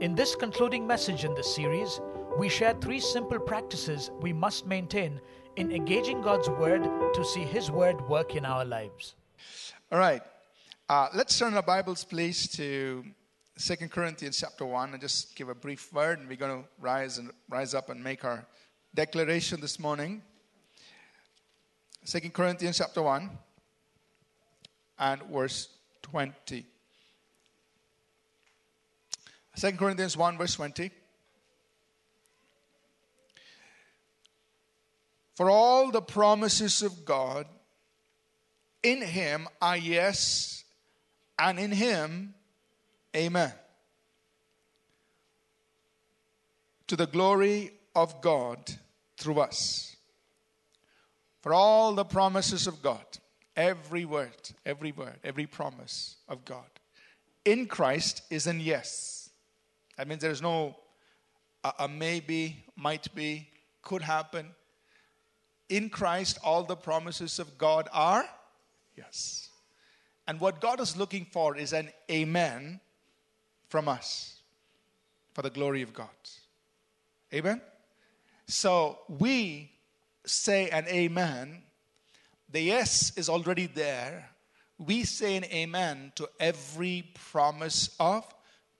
In this concluding message in this series, we share three simple practices we must maintain in engaging God's Word to see His Word work in our lives. All right. Uh, let's turn our Bibles, please, to Second Corinthians chapter 1 and just give a brief word. And we're going to rise and rise up and make our declaration this morning. Second Corinthians chapter 1 and verse 20. 2 Corinthians 1, verse 20. For all the promises of God in Him are yes, and in Him, amen. To the glory of God through us. For all the promises of God, every word, every word, every promise of God in Christ is in yes that means there's no a, a maybe, might be, could happen. In Christ, all the promises of God are yes. And what God is looking for is an amen from us for the glory of God. Amen? So we say an amen. The yes is already there. We say an amen to every promise of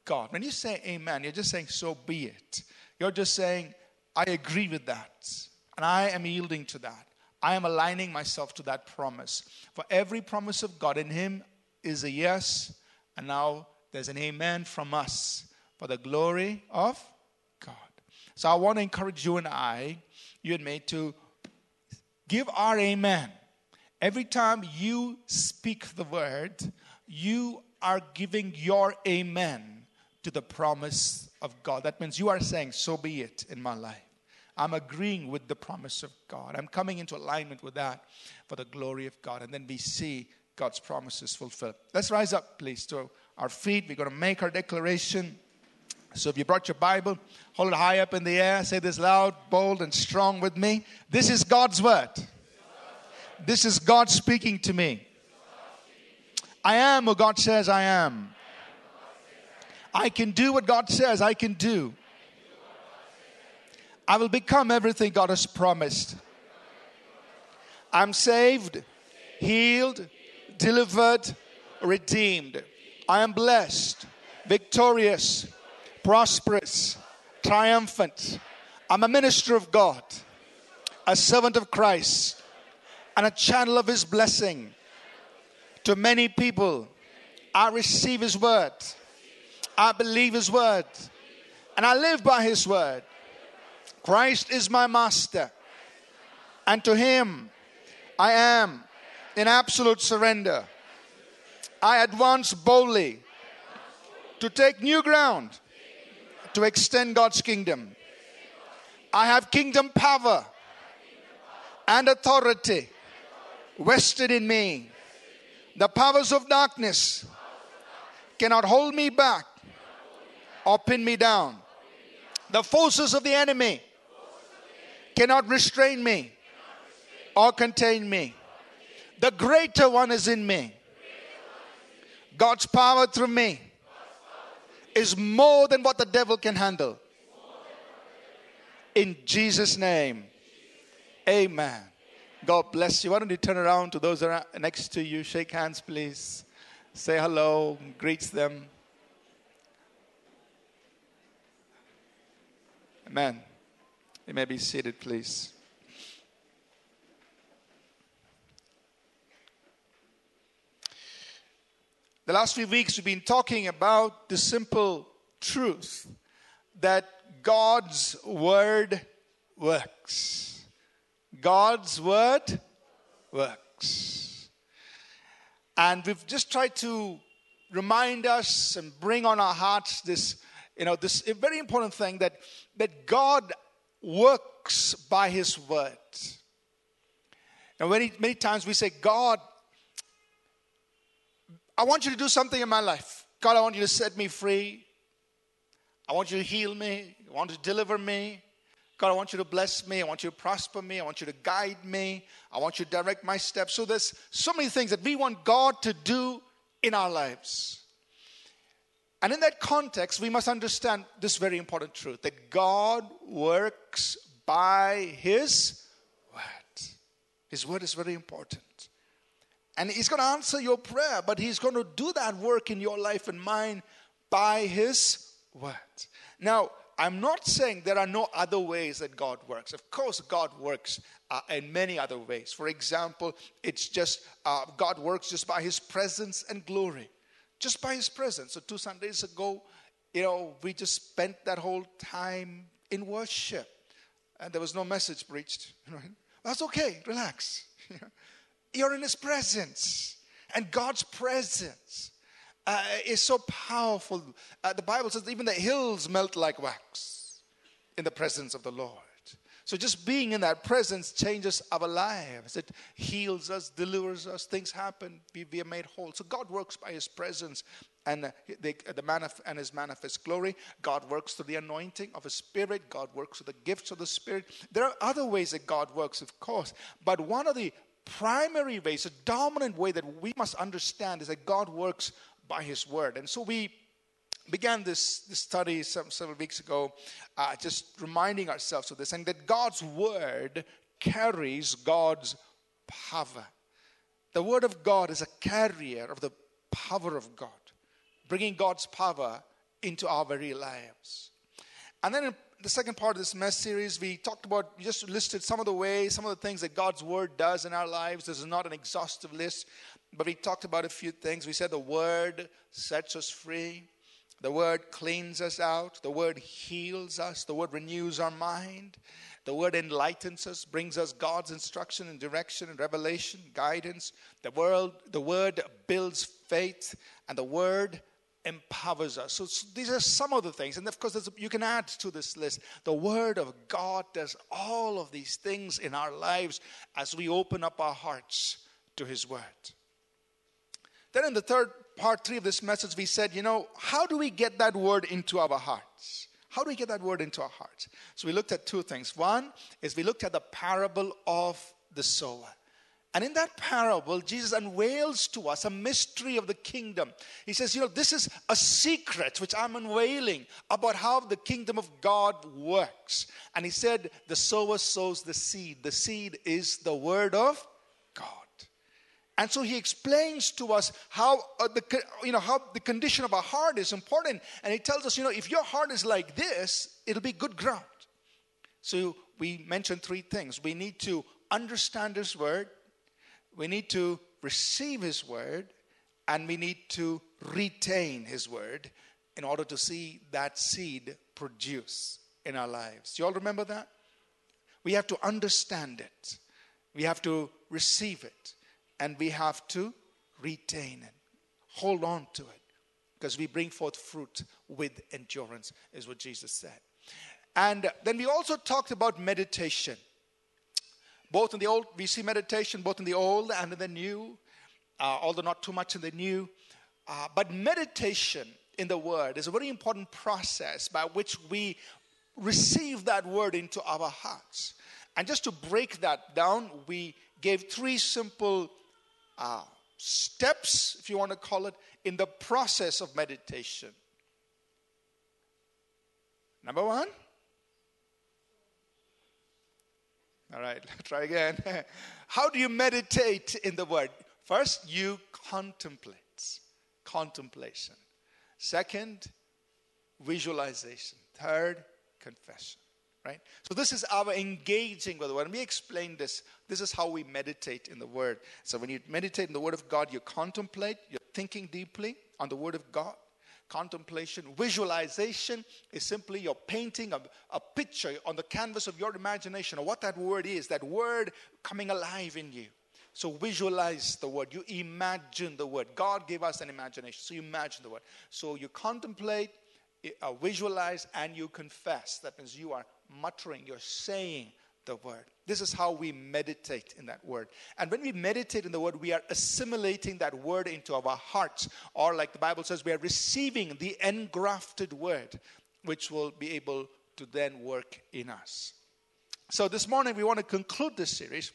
God. When you say amen, you're just saying, so be it. You're just saying, I agree with that. And I am yielding to that. I am aligning myself to that promise. For every promise of God in Him is a yes. And now there's an amen from us for the glory of God. So I want to encourage you and I, you and me, to give our amen. Every time you speak the word, you are giving your amen to the promise of God. That means you are saying, So be it in my life. I'm agreeing with the promise of God. I'm coming into alignment with that for the glory of God. And then we see God's promises fulfilled. Let's rise up, please, to our feet. We're going to make our declaration. So if you brought your Bible, hold it high up in the air. Say this loud, bold, and strong with me. This is God's word. This is God speaking to me. I am who God says I am. I can do what God says I can do. I will become everything God has promised. I'm saved, healed, delivered, redeemed. I am blessed, victorious, prosperous, triumphant. I'm a minister of God, a servant of Christ, and a channel of His blessing to many people. I receive His word I believe His word and I live by His word. Christ is my master, and to Him I am in absolute surrender. I advance boldly to take new ground to extend God's kingdom. I have kingdom power and authority vested in me. The powers of darkness cannot hold me back or pin me down. The forces of the enemy cannot restrain me or contain me. The greater one is in me. God's power through me is more than what the devil can handle. In Jesus' name, amen. God bless you. Why don't you turn around to those next to you? Shake hands, please. Say hello, greets them. Amen. You may be seated, please. The last few weeks, we've been talking about the simple truth that God's word works. God's word works. And we've just tried to remind us and bring on our hearts this you know, this very important thing that, that God works by his word. And many, many times we say, God, I want you to do something in my life. God, I want you to set me free. I want you to heal me. I want you to deliver me. God, I want you to bless me. I want you to prosper me. I want you to guide me. I want you to direct my steps. So there's so many things that we want God to do in our lives. And in that context, we must understand this very important truth that God works by His word. His word is very important. And He's going to answer your prayer, but He's going to do that work in your life and mine by His word. Now, I'm not saying there are no other ways that God works. Of course, God works uh, in many other ways. For example, it's just uh, God works just by His presence and glory just by his presence. So, two Sundays ago, you know, we just spent that whole time in worship and there was no message preached. Right? That's okay, relax. You're in his presence, and God's presence uh, is so powerful. Uh, the Bible says even the hills melt like wax in the presence of the Lord. So just being in that presence changes our lives. It heals us, delivers us, things happen, we, we are made whole. So God works by His presence and the, the manif- and His manifest glory. God works through the anointing of His Spirit. God works through the gifts of the Spirit. There are other ways that God works, of course, but one of the primary ways, a dominant way that we must understand is that God works by His Word. And so we began this, this study some, several weeks ago, uh, just reminding ourselves of this, and that God's word carries God's power. The word of God is a carrier of the power of God, bringing God's power into our very lives. And then in the second part of this mess series, we talked about, we just listed some of the ways, some of the things that God's word does in our lives. This is not an exhaustive list, but we talked about a few things. We said the word sets us free. The word cleans us out. The word heals us. The word renews our mind. The word enlightens us, brings us God's instruction and direction and revelation, guidance. The word, the word builds faith, and the word empowers us. So, so these are some of the things. And of course, you can add to this list. The word of God does all of these things in our lives as we open up our hearts to his word. Then in the third part three of this message, we said, you know, how do we get that word into our hearts? How do we get that word into our hearts? So we looked at two things. One is we looked at the parable of the sower. And in that parable, Jesus unveils to us a mystery of the kingdom. He says, You know, this is a secret which I'm unveiling about how the kingdom of God works. And he said, The sower sows the seed. The seed is the word of and so he explains to us how uh, the you know how the condition of our heart is important, and he tells us, you know, if your heart is like this, it'll be good ground. So we mentioned three things: we need to understand His word, we need to receive His word, and we need to retain His word in order to see that seed produce in our lives. You all remember that? We have to understand it. We have to receive it and we have to retain it, hold on to it, because we bring forth fruit with endurance, is what Jesus said. And then we also talked about meditation. Both in the old, we see meditation both in the old and in the new, uh, although not too much in the new. Uh, but meditation in the word is a very important process by which we receive that word into our hearts. And just to break that down, we gave three simple uh, steps, if you want to call it, in the process of meditation. Number one. All right, try again. How do you meditate in the Word? First, you contemplate. Contemplation. Second, visualization. Third, confession right? So this is our engaging with the word. And we explain this. This is how we meditate in the word. So when you meditate in the word of God, you contemplate, you're thinking deeply on the word of God. Contemplation, visualization is simply you're painting a, a picture on the canvas of your imagination of what that word is, that word coming alive in you. So visualize the word. You imagine the word. God gave us an imagination. So you imagine the word. So you contemplate, uh, visualize, and you confess. That means you are muttering, you're saying the word. This is how we meditate in that word. And when we meditate in the word, we are assimilating that word into our hearts. Or, like the Bible says, we are receiving the engrafted word, which will be able to then work in us. So, this morning we want to conclude this series.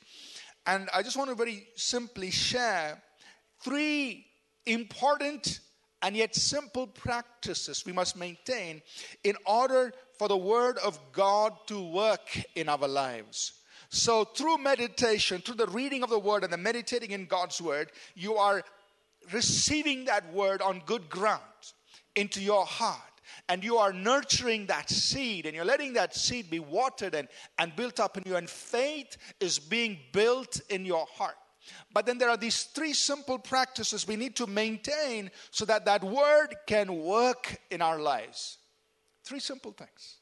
And I just want to very simply share three important and yet simple practices we must maintain in order for the Word of God to work in our lives. So, through meditation, through the reading of the Word and the meditating in God's Word, you are receiving that Word on good ground into your heart. And you are nurturing that seed and you're letting that seed be watered and, and built up in you. And faith is being built in your heart. But then there are these three simple practices we need to maintain so that that word can work in our lives. Three simple things.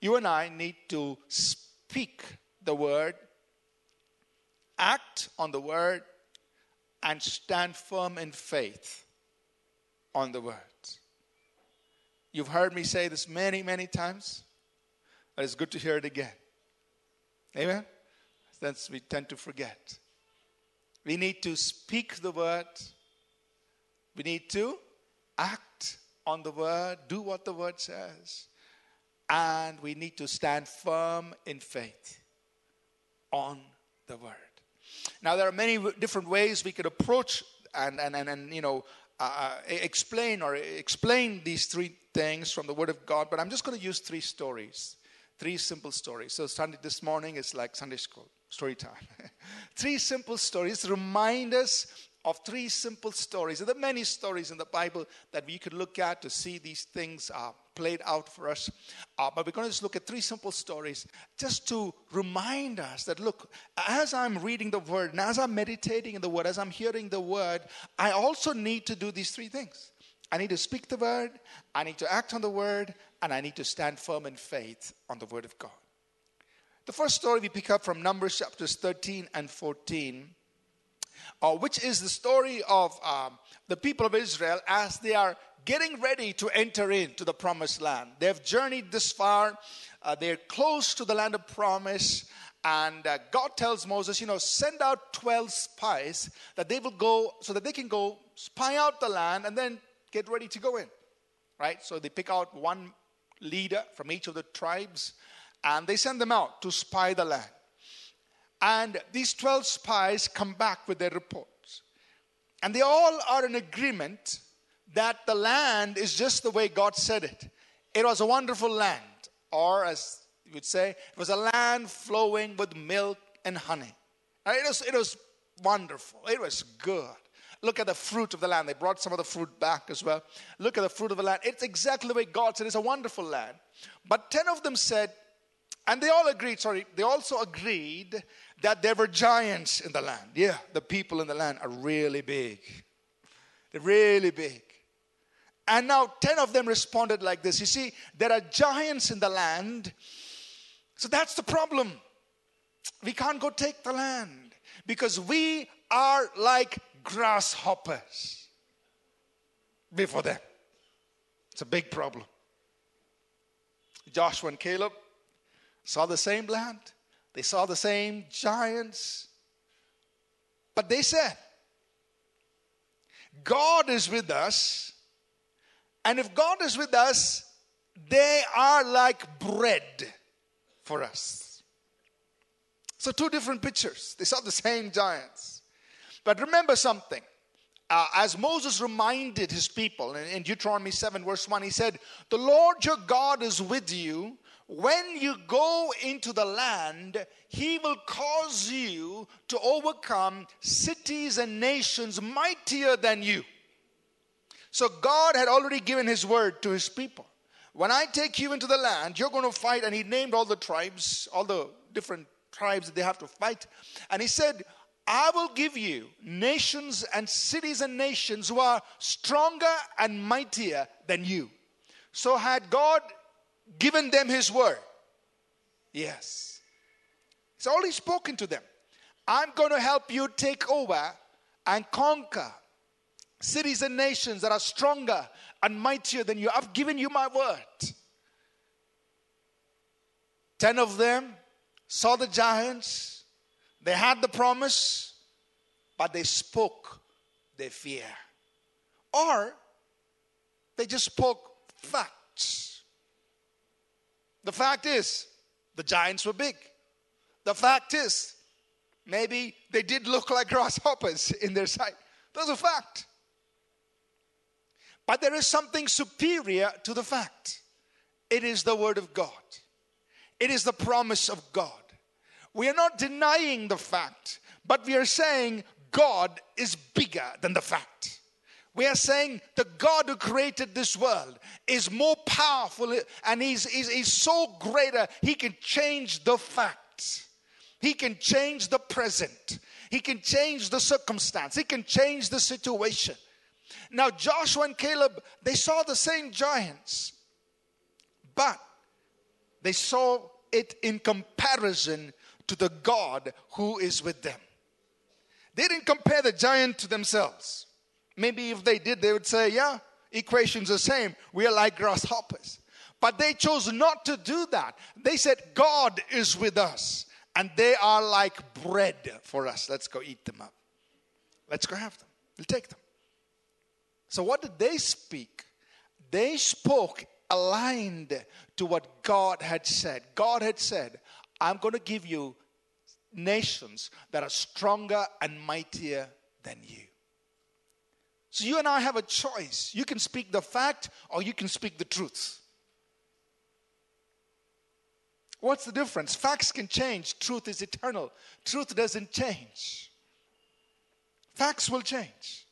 You and I need to speak the word, act on the word, and stand firm in faith on the word. You've heard me say this many, many times, but it's good to hear it again. Amen? Since we tend to forget. We need to speak the word. We need to act on the word, do what the word says. And we need to stand firm in faith on the word. Now, there are many different ways we could approach and, and, and, and you know, uh, uh explain or explain these three things from the Word of God, but I'm just going to use three stories, three simple stories. So, Sunday this morning is like Sunday school story time. three simple stories remind us of three simple stories. There are many stories in the Bible that we could look at to see these things uh, played out for us. Uh, but we're going to just look at three simple stories just to remind us that look, as I'm reading the word and as I'm meditating in the word, as I'm hearing the word, I also need to do these three things. I need to speak the word, I need to act on the word, and I need to stand firm in faith on the word of God. The first story we pick up from Numbers chapters 13 and 14, uh, which is the story of um, the people of Israel as they are getting ready to enter into the promised land. They've journeyed this far, uh, they're close to the land of promise. And uh, God tells Moses, you know, send out 12 spies that they will go so that they can go spy out the land and then get ready to go in. Right? So they pick out one leader from each of the tribes and they send them out to spy the land. And these 12 spies come back with their reports. And they all are in agreement that the land is just the way God said it. It was a wonderful land, or as you would say, it was a land flowing with milk and honey. It was, it was wonderful, it was good. Look at the fruit of the land. They brought some of the fruit back as well. Look at the fruit of the land. It's exactly the way God said it's a wonderful land. But 10 of them said, and they all agreed, sorry, they also agreed that there were giants in the land. Yeah, the people in the land are really big. They're really big. And now 10 of them responded like this You see, there are giants in the land. So that's the problem. We can't go take the land because we are like grasshoppers before them. It's a big problem. Joshua and Caleb saw the same land, they saw the same giants, but they said, God is with us, and if God is with us, they are like bread for us. So, two different pictures. They saw the same giants. But remember something. Uh, as Moses reminded his people in, in Deuteronomy 7, verse 1, he said, The Lord your God is with you. When you go into the land, he will cause you to overcome cities and nations mightier than you. So God had already given his word to his people. When I take you into the land, you're going to fight. And he named all the tribes, all the different tribes that they have to fight. And he said, I will give you nations and cities and nations who are stronger and mightier than you. So, had God given them His word? Yes. He's already spoken to them. I'm going to help you take over and conquer cities and nations that are stronger and mightier than you. I've given you my word. Ten of them saw the giants they had the promise, but they spoke their fear. Or they just spoke facts. The fact is, the giants were big. The fact is, maybe they did look like grasshoppers in their sight. That's a fact. But there is something superior to the fact. It is the Word of God, it is the promise of God. We are not denying the fact, but we are saying God is bigger than the fact. We are saying the God who created this world is more powerful and he's, he's, he's so greater, he can change the facts. He can change the present. He can change the circumstance. He can change the situation. Now, Joshua and Caleb, they saw the same giants, but they saw it in comparison to the God who is with them. They didn't compare the giant to themselves. Maybe if they did, they would say, Yeah, equations the same. We are like grasshoppers. But they chose not to do that. They said, God is with us, and they are like bread for us. Let's go eat them up. Let's go have them. We'll take them. So, what did they speak? They spoke aligned to what God had said. God had said, I'm going to give you nations that are stronger and mightier than you. So you and I have a choice. You can speak the fact or you can speak the truth. What's the difference? Facts can change, truth is eternal. Truth doesn't change. Facts will change.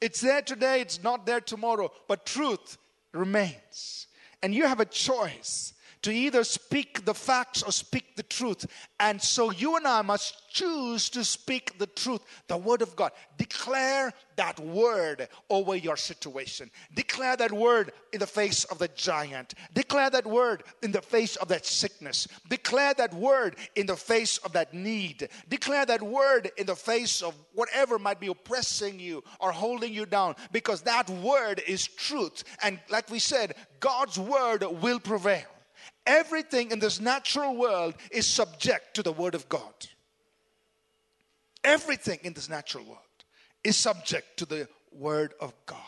It's there today, it's not there tomorrow, but truth remains. And you have a choice to either speak the facts or speak the truth. And so you and I must choose to speak the truth, the word of God. Declare that word over your situation. Declare that word in the face of the giant. Declare that word in the face of that sickness. Declare that word in the face of that need. Declare that word in the face of whatever might be oppressing you or holding you down because that word is truth. And like we said, God's word will prevail. Everything in this natural world is subject to the Word of God. Everything in this natural world is subject to the Word of God.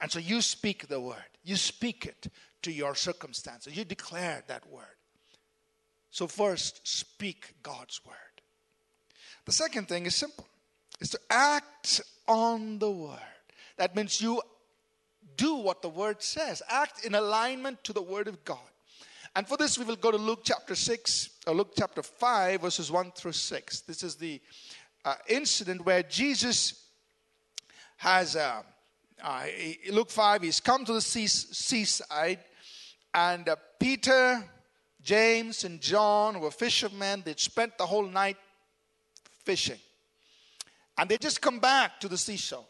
And so you speak the Word, you speak it to your circumstances, you declare that Word. So, first, speak God's Word. The second thing is simple is to act on the Word. That means you do what the Word says, act in alignment to the Word of God. And for this, we will go to Luke chapter 6, or Luke chapter 5, verses 1 through 6. This is the uh, incident where Jesus has, uh, uh, Luke 5, he's come to the sea, seaside, and uh, Peter, James, and John were fishermen. They'd spent the whole night fishing. And they just come back to the seashore.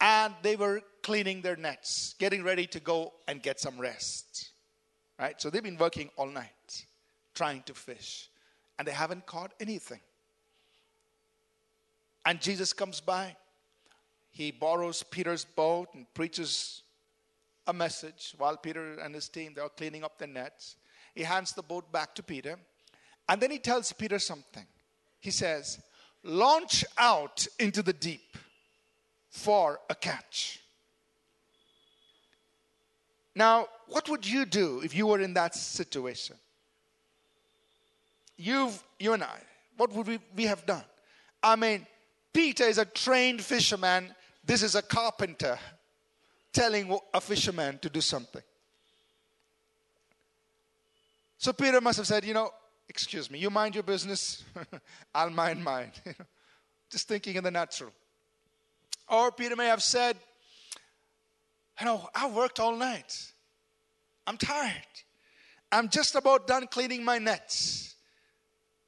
And they were cleaning their nets, getting ready to go and get some rest. Right? So they've been working all night trying to fish and they haven't caught anything. And Jesus comes by. He borrows Peter's boat and preaches a message while Peter and his team they're cleaning up their nets. He hands the boat back to Peter and then he tells Peter something. He says, "Launch out into the deep for a catch." Now, what would you do if you were in that situation? You've, you and I, what would we, we have done? I mean, Peter is a trained fisherman. This is a carpenter telling a fisherman to do something. So Peter must have said, you know, excuse me, you mind your business, I'll mind mine. Just thinking in the natural. Or Peter may have said, you know, I worked all night. I'm tired. I'm just about done cleaning my nets.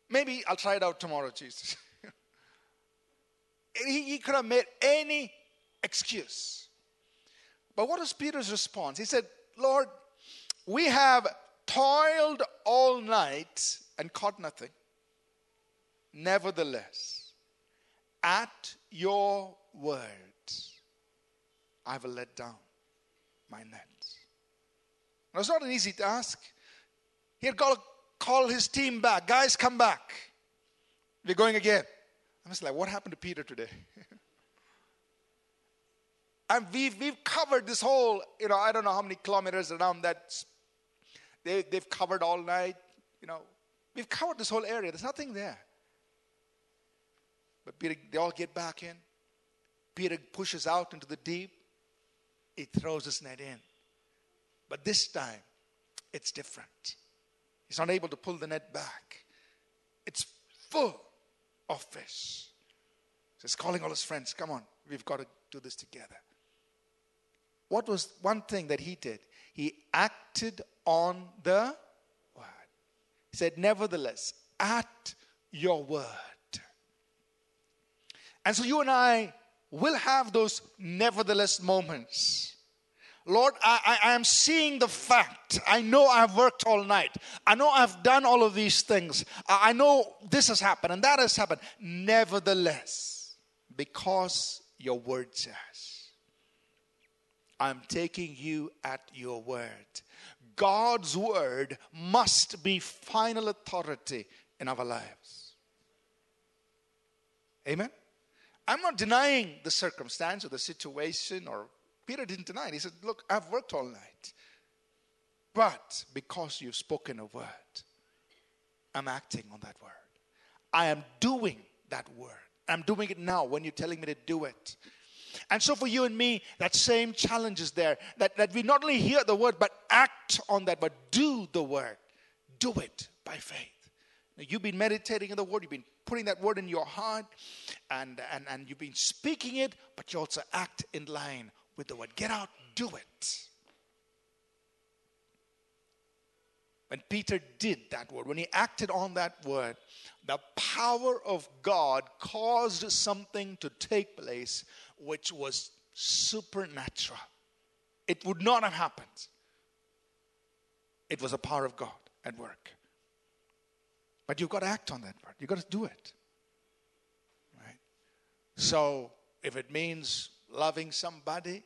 Maybe I'll try it out tomorrow, Jesus. he, he could have made any excuse. But what was Peter's response? He said, Lord, we have toiled all night and caught nothing. Nevertheless, at your word, I will let down my net. It was not an easy task. He had got to call his team back. Guys, come back. We're going again. I'm just like, what happened to Peter today? and we've, we've covered this whole, you know, I don't know how many kilometers around that. They, they've covered all night, you know. We've covered this whole area. There's nothing there. But Peter, they all get back in. Peter pushes out into the deep. He throws his net in. But this time, it's different. He's not able to pull the net back. It's full of fish. So he's calling all his friends, come on, we've got to do this together. What was one thing that he did? He acted on the word. He said, Nevertheless, at your word. And so you and I will have those nevertheless moments. Lord, I, I, am seeing the fact. I know I've worked all night. I know I've done all of these things. I, I know this has happened and that has happened. Nevertheless, because your word says, I'm taking you at your word. God's word must be final authority in our lives. Amen? I'm not denying the circumstance or the situation, or Peter didn't deny it. He said, Look, I've worked all night. But because you've spoken a word, I'm acting on that word. I am doing that word. I'm doing it now when you're telling me to do it. And so for you and me, that same challenge is there that, that we not only hear the word, but act on that, but do the word. Do it by faith. You've been meditating on the word, you've been putting that word in your heart, and, and, and you've been speaking it, but you also act in line with the word. Get out, do it. When Peter did that word, when he acted on that word, the power of God caused something to take place which was supernatural. It would not have happened. It was the power of God at work. But you've got to act on that part. You've got to do it. Right? So if it means loving somebody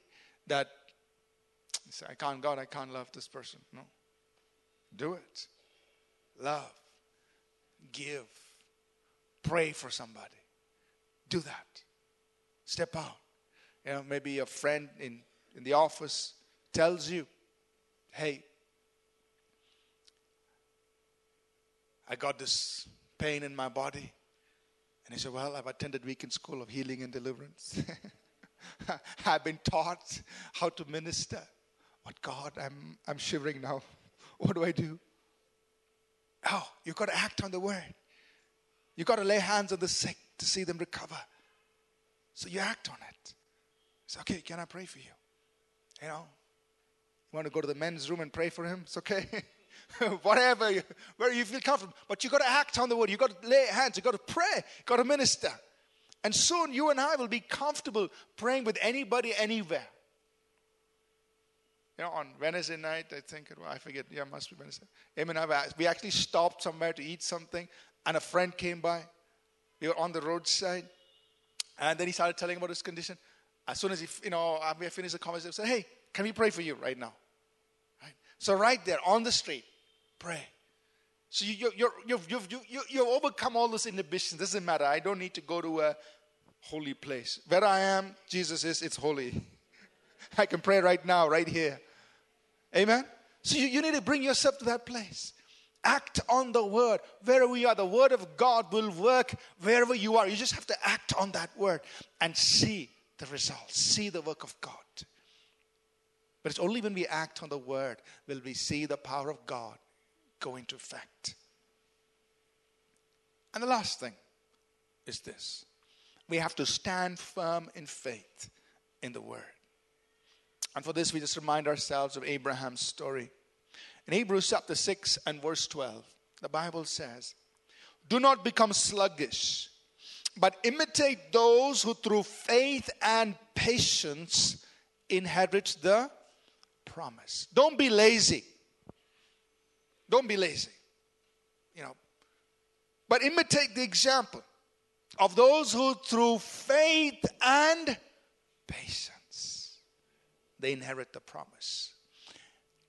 that say, I can't, God, I can't love this person. No. Do it. Love. Give. Pray for somebody. Do that. Step out. You know, maybe a friend in, in the office tells you, hey, I got this pain in my body. And he said, Well, I've attended weekend school of healing and deliverance. I've been taught how to minister. But God, I'm, I'm shivering now. What do I do? Oh, you've got to act on the word. You've got to lay hands on the sick to see them recover. So you act on it. It's okay, can I pray for you? You know, you want to go to the men's room and pray for him? It's okay. Whatever, where you feel comfortable. But you've got to act on the word. You've got to lay hands. You've got to pray. You've got to minister. And soon you and I will be comfortable praying with anybody, anywhere. You know, on Wednesday night, I think it was, I forget, yeah, must be Wednesday. Amen. We actually stopped somewhere to eat something, and a friend came by. We were on the roadside, and then he started telling about his condition. As soon as he, you know, we finished the conversation, I said, "Hey, can we pray for you right now?" Right. So right there on the street, pray. So you, you, you've, you've, you, you've overcome all those inhibitions. Doesn't matter. I don't need to go to a holy place. Where I am, Jesus is. It's holy. I can pray right now, right here. Amen? So you, you need to bring yourself to that place. Act on the word. Wherever you are, the word of God will work wherever you are. You just have to act on that word and see the results, see the work of God. But it's only when we act on the word will we see the power of God go into effect. And the last thing is this we have to stand firm in faith in the word. And for this, we just remind ourselves of Abraham's story. In Hebrews chapter 6 and verse 12, the Bible says, Do not become sluggish, but imitate those who through faith and patience inherit the promise. Don't be lazy. Don't be lazy. You know, but imitate the example of those who through faith and patience they inherit the promise.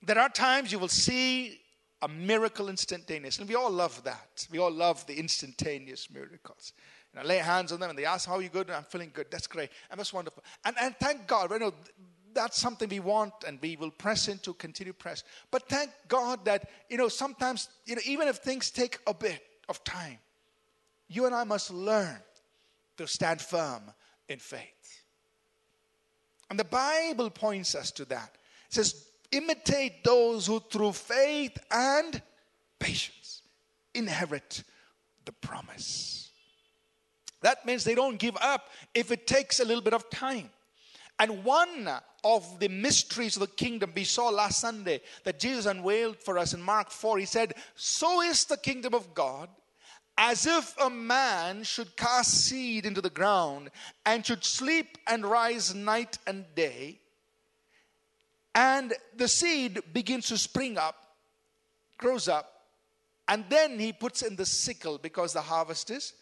There are times you will see a miracle instantaneous, and we all love that. We all love the instantaneous miracles. And I lay hands on them and they ask, How are you good? And I'm feeling good. That's great. And that's wonderful. And, and thank God, you know, that's something we want and we will press into, continue press. But thank God that, you know, sometimes, you know, even if things take a bit of time, you and I must learn to stand firm in faith. And the Bible points us to that. It says, imitate those who through faith and patience inherit the promise. That means they don't give up if it takes a little bit of time. And one of the mysteries of the kingdom we saw last Sunday that Jesus unveiled for us in Mark 4, he said, So is the kingdom of God as if a man should cast seed into the ground and should sleep and rise night and day. And the seed begins to spring up, grows up, and then he puts in the sickle because the harvest is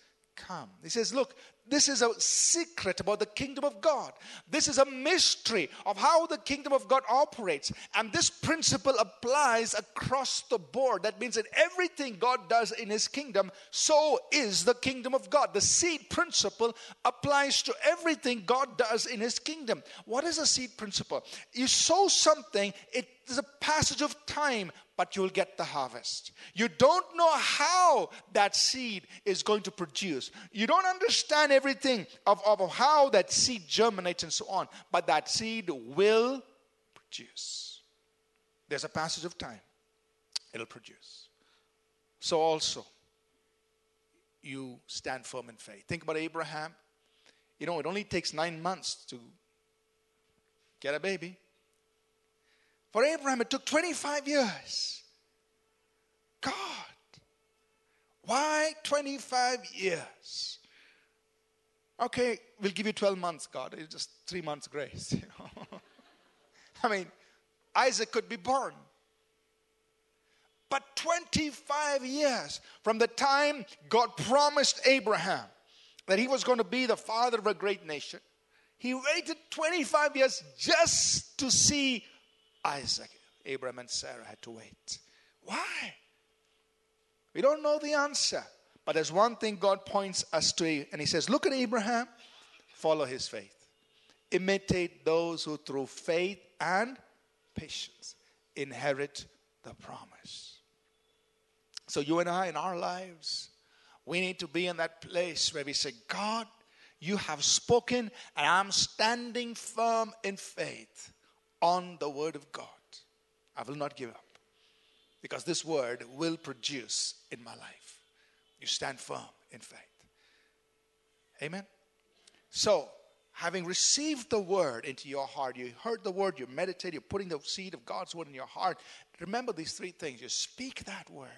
come. He says, Look, this is a secret about the kingdom of God. This is a mystery of how the kingdom of God operates. And this principle applies across the board. That means that everything God does in his kingdom, so is the kingdom of God. The seed principle applies to everything God does in his kingdom. What is a seed principle? You sow something, it is a passage of time, but you'll get the harvest. You don't know how that seed is going to produce. You don't understand everything of, of how that seed germinates and so on, but that seed will produce. There's a passage of time, it'll produce. So also, you stand firm in faith. Think about Abraham. You know, it only takes nine months to get a baby. For Abraham, it took 25 years. God, why 25 years? Okay, we'll give you 12 months, God. It's just three months grace. I mean, Isaac could be born. But 25 years from the time God promised Abraham that he was going to be the father of a great nation, he waited 25 years just to see Isaac. Abraham and Sarah had to wait. Why? We don't know the answer. But there's one thing God points us to, and He says, Look at Abraham, follow his faith. Imitate those who through faith and patience inherit the promise. So, you and I, in our lives, we need to be in that place where we say, God, you have spoken, and I'm standing firm in faith on the word of God. I will not give up because this word will produce in my life. You stand firm in faith. Amen. So, having received the word into your heart, you heard the word, you meditate, you're putting the seed of God's word in your heart. Remember these three things. You speak that word,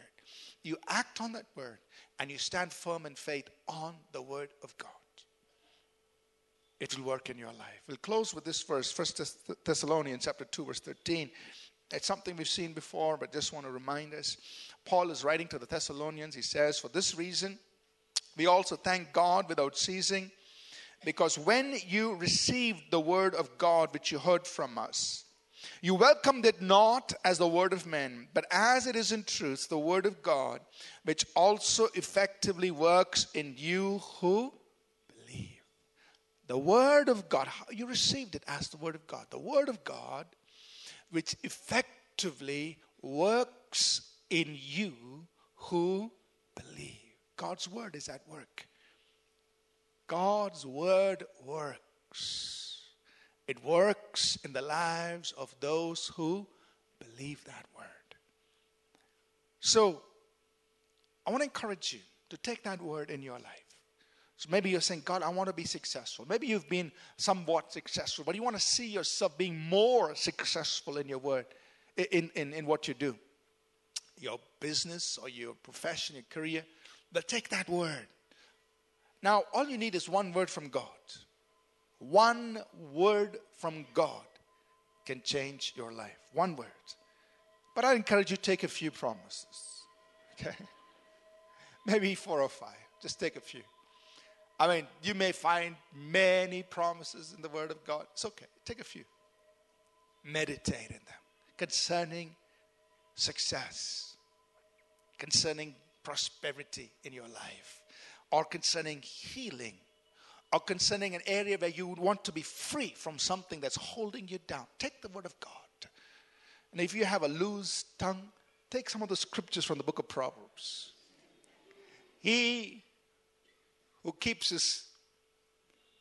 you act on that word, and you stand firm in faith on the word of God it will work in your life. We'll close with this verse, First Thessalonians chapter 2, verse 13. It's something we've seen before, but just want to remind us. Paul is writing to the Thessalonians. He says, For this reason, we also thank God without ceasing, because when you received the word of God which you heard from us, you welcomed it not as the word of men, but as it is in truth the word of God, which also effectively works in you who the Word of God, you received it as the Word of God. The Word of God, which effectively works in you who believe. God's Word is at work. God's Word works. It works in the lives of those who believe that Word. So, I want to encourage you to take that Word in your life. So maybe you're saying, God, I want to be successful. Maybe you've been somewhat successful, but you want to see yourself being more successful in your word, in, in, in what you do. Your business or your profession, your career. But take that word. Now, all you need is one word from God. One word from God can change your life. One word. But I encourage you take a few promises. Okay? Maybe four or five. Just take a few. I mean, you may find many promises in the Word of God. It's okay. Take a few. Meditate in them concerning success, concerning prosperity in your life, or concerning healing, or concerning an area where you would want to be free from something that's holding you down. Take the Word of God. And if you have a loose tongue, take some of the scriptures from the book of Proverbs. He who keeps his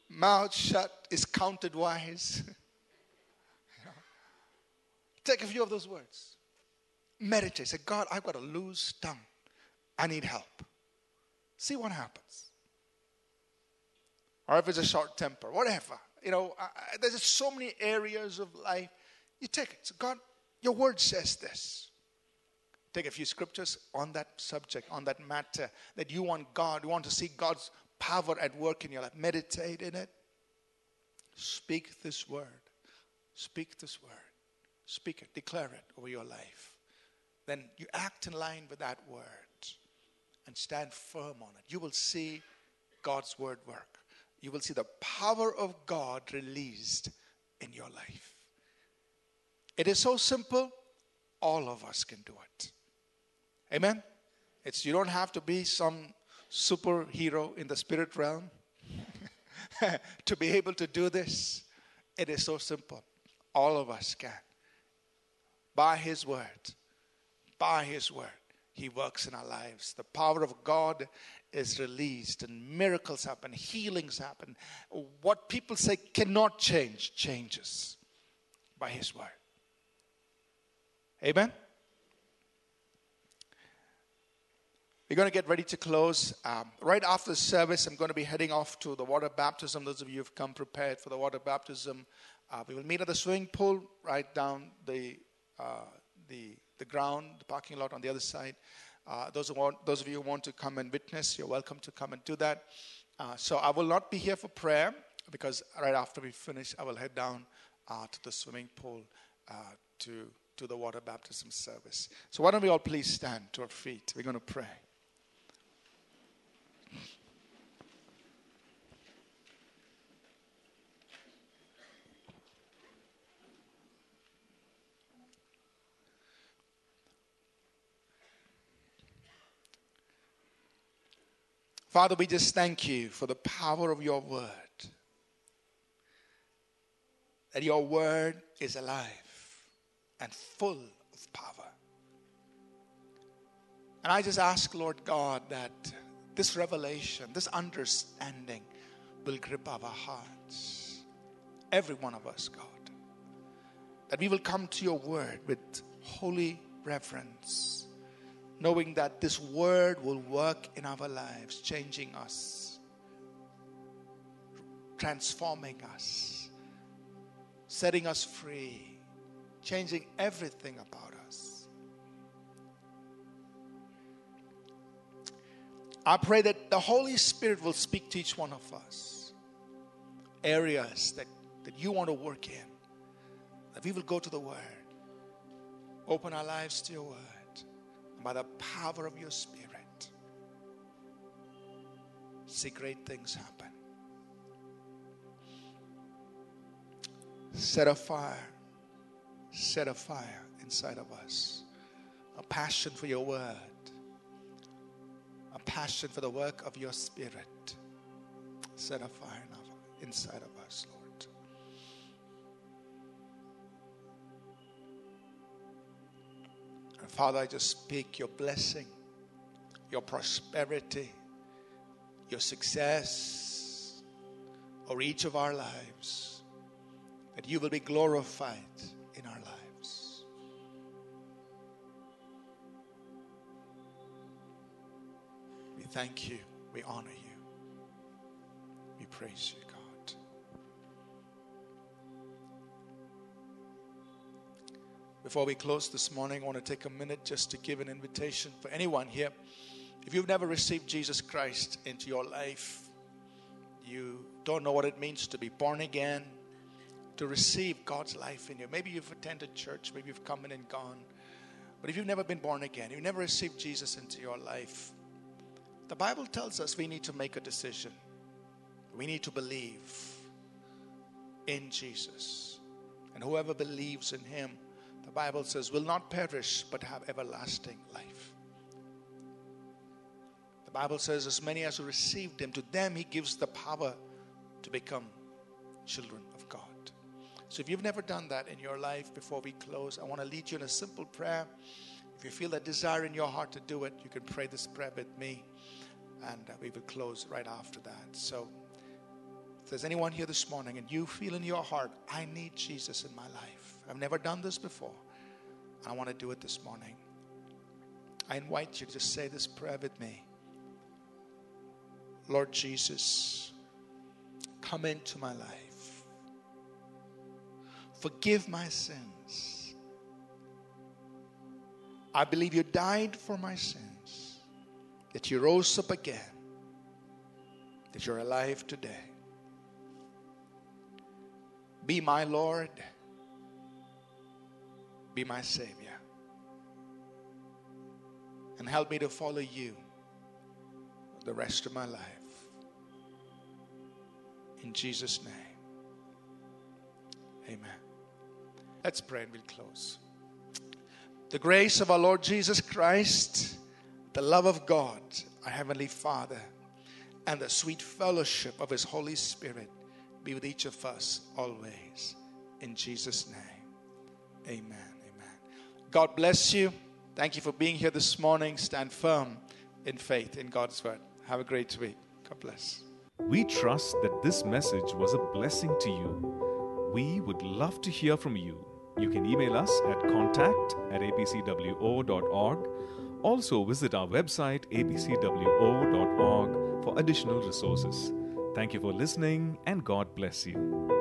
mouth shut is counted wise. Take a few of those words. Meditate. Say, God, I've got a loose tongue. I need help. See what happens. Or if it's a short temper, whatever. You know, I, I, there's so many areas of life. You take it. So God, your word says this. Take a few scriptures on that subject, on that matter that you want God, you want to see God's power at work in your life. Meditate in it. Speak this word. Speak this word. Speak it. Declare it over your life. Then you act in line with that word and stand firm on it. You will see God's word work. You will see the power of God released in your life. It is so simple, all of us can do it. Amen. It's you don't have to be some superhero in the spirit realm to be able to do this. It is so simple. All of us can. By his word. By his word. He works in our lives. The power of God is released, and miracles happen, healings happen. What people say cannot change, changes by His word. Amen? We're going to get ready to close. Um, right after the service, I'm going to be heading off to the water baptism. Those of you who've come prepared for the water baptism, uh, we will meet at the swimming pool right down the, uh, the, the ground, the parking lot on the other side. Uh, those, who want, those of you who want to come and witness, you're welcome to come and do that. Uh, so I will not be here for prayer because right after we finish, I will head down uh, to the swimming pool uh, to, to the water baptism service. So why don't we all please stand to our feet? We're going to pray. Father, we just thank you for the power of your word. That your word is alive and full of power. And I just ask, Lord God, that this revelation, this understanding will grip our hearts. Every one of us, God. That we will come to your word with holy reverence knowing that this word will work in our lives, changing us, transforming us, setting us free, changing everything about us. I pray that the Holy Spirit will speak to each one of us, areas that, that you want to work in, that we will go to the Word, open our lives to your Word by the power of your Spirit, see great things happen. Set a fire, set a fire inside of us, a passion for your word, a passion for the work of your Spirit. Set a fire inside of us, Lord. Father, I just speak your blessing, your prosperity, your success over each of our lives, that you will be glorified in our lives. We thank you, we honor you, we praise you, Before we close this morning, I want to take a minute just to give an invitation for anyone here. If you've never received Jesus Christ into your life, you don't know what it means to be born again, to receive God's life in you. Maybe you've attended church, maybe you've come in and gone. But if you've never been born again, you've never received Jesus into your life, the Bible tells us we need to make a decision. We need to believe in Jesus. And whoever believes in him the Bible says, will not perish but have everlasting life. The Bible says, as many as received him, to them he gives the power to become children of God. So if you've never done that in your life before we close, I want to lead you in a simple prayer. If you feel that desire in your heart to do it, you can pray this prayer with me, and uh, we will close right after that. So, if there's anyone here this morning and you feel in your heart, I need Jesus in my life, I've never done this before. I want to do it this morning. I invite you to just say this prayer with me. Lord Jesus, come into my life. Forgive my sins. I believe you died for my sins, that you rose up again, that you're alive today. Be my Lord, be my Savior, and help me to follow you the rest of my life. In Jesus' name, amen. Let's pray and we'll close. The grace of our Lord Jesus Christ, the love of God, our Heavenly Father, and the sweet fellowship of His Holy Spirit be with each of us always. In Jesus' name, amen. God bless you. Thank you for being here this morning. Stand firm in faith in God's word. Have a great week. God bless. We trust that this message was a blessing to you. We would love to hear from you. You can email us at contact at apcwo.org. Also, visit our website apcwo.org for additional resources. Thank you for listening, and God bless you.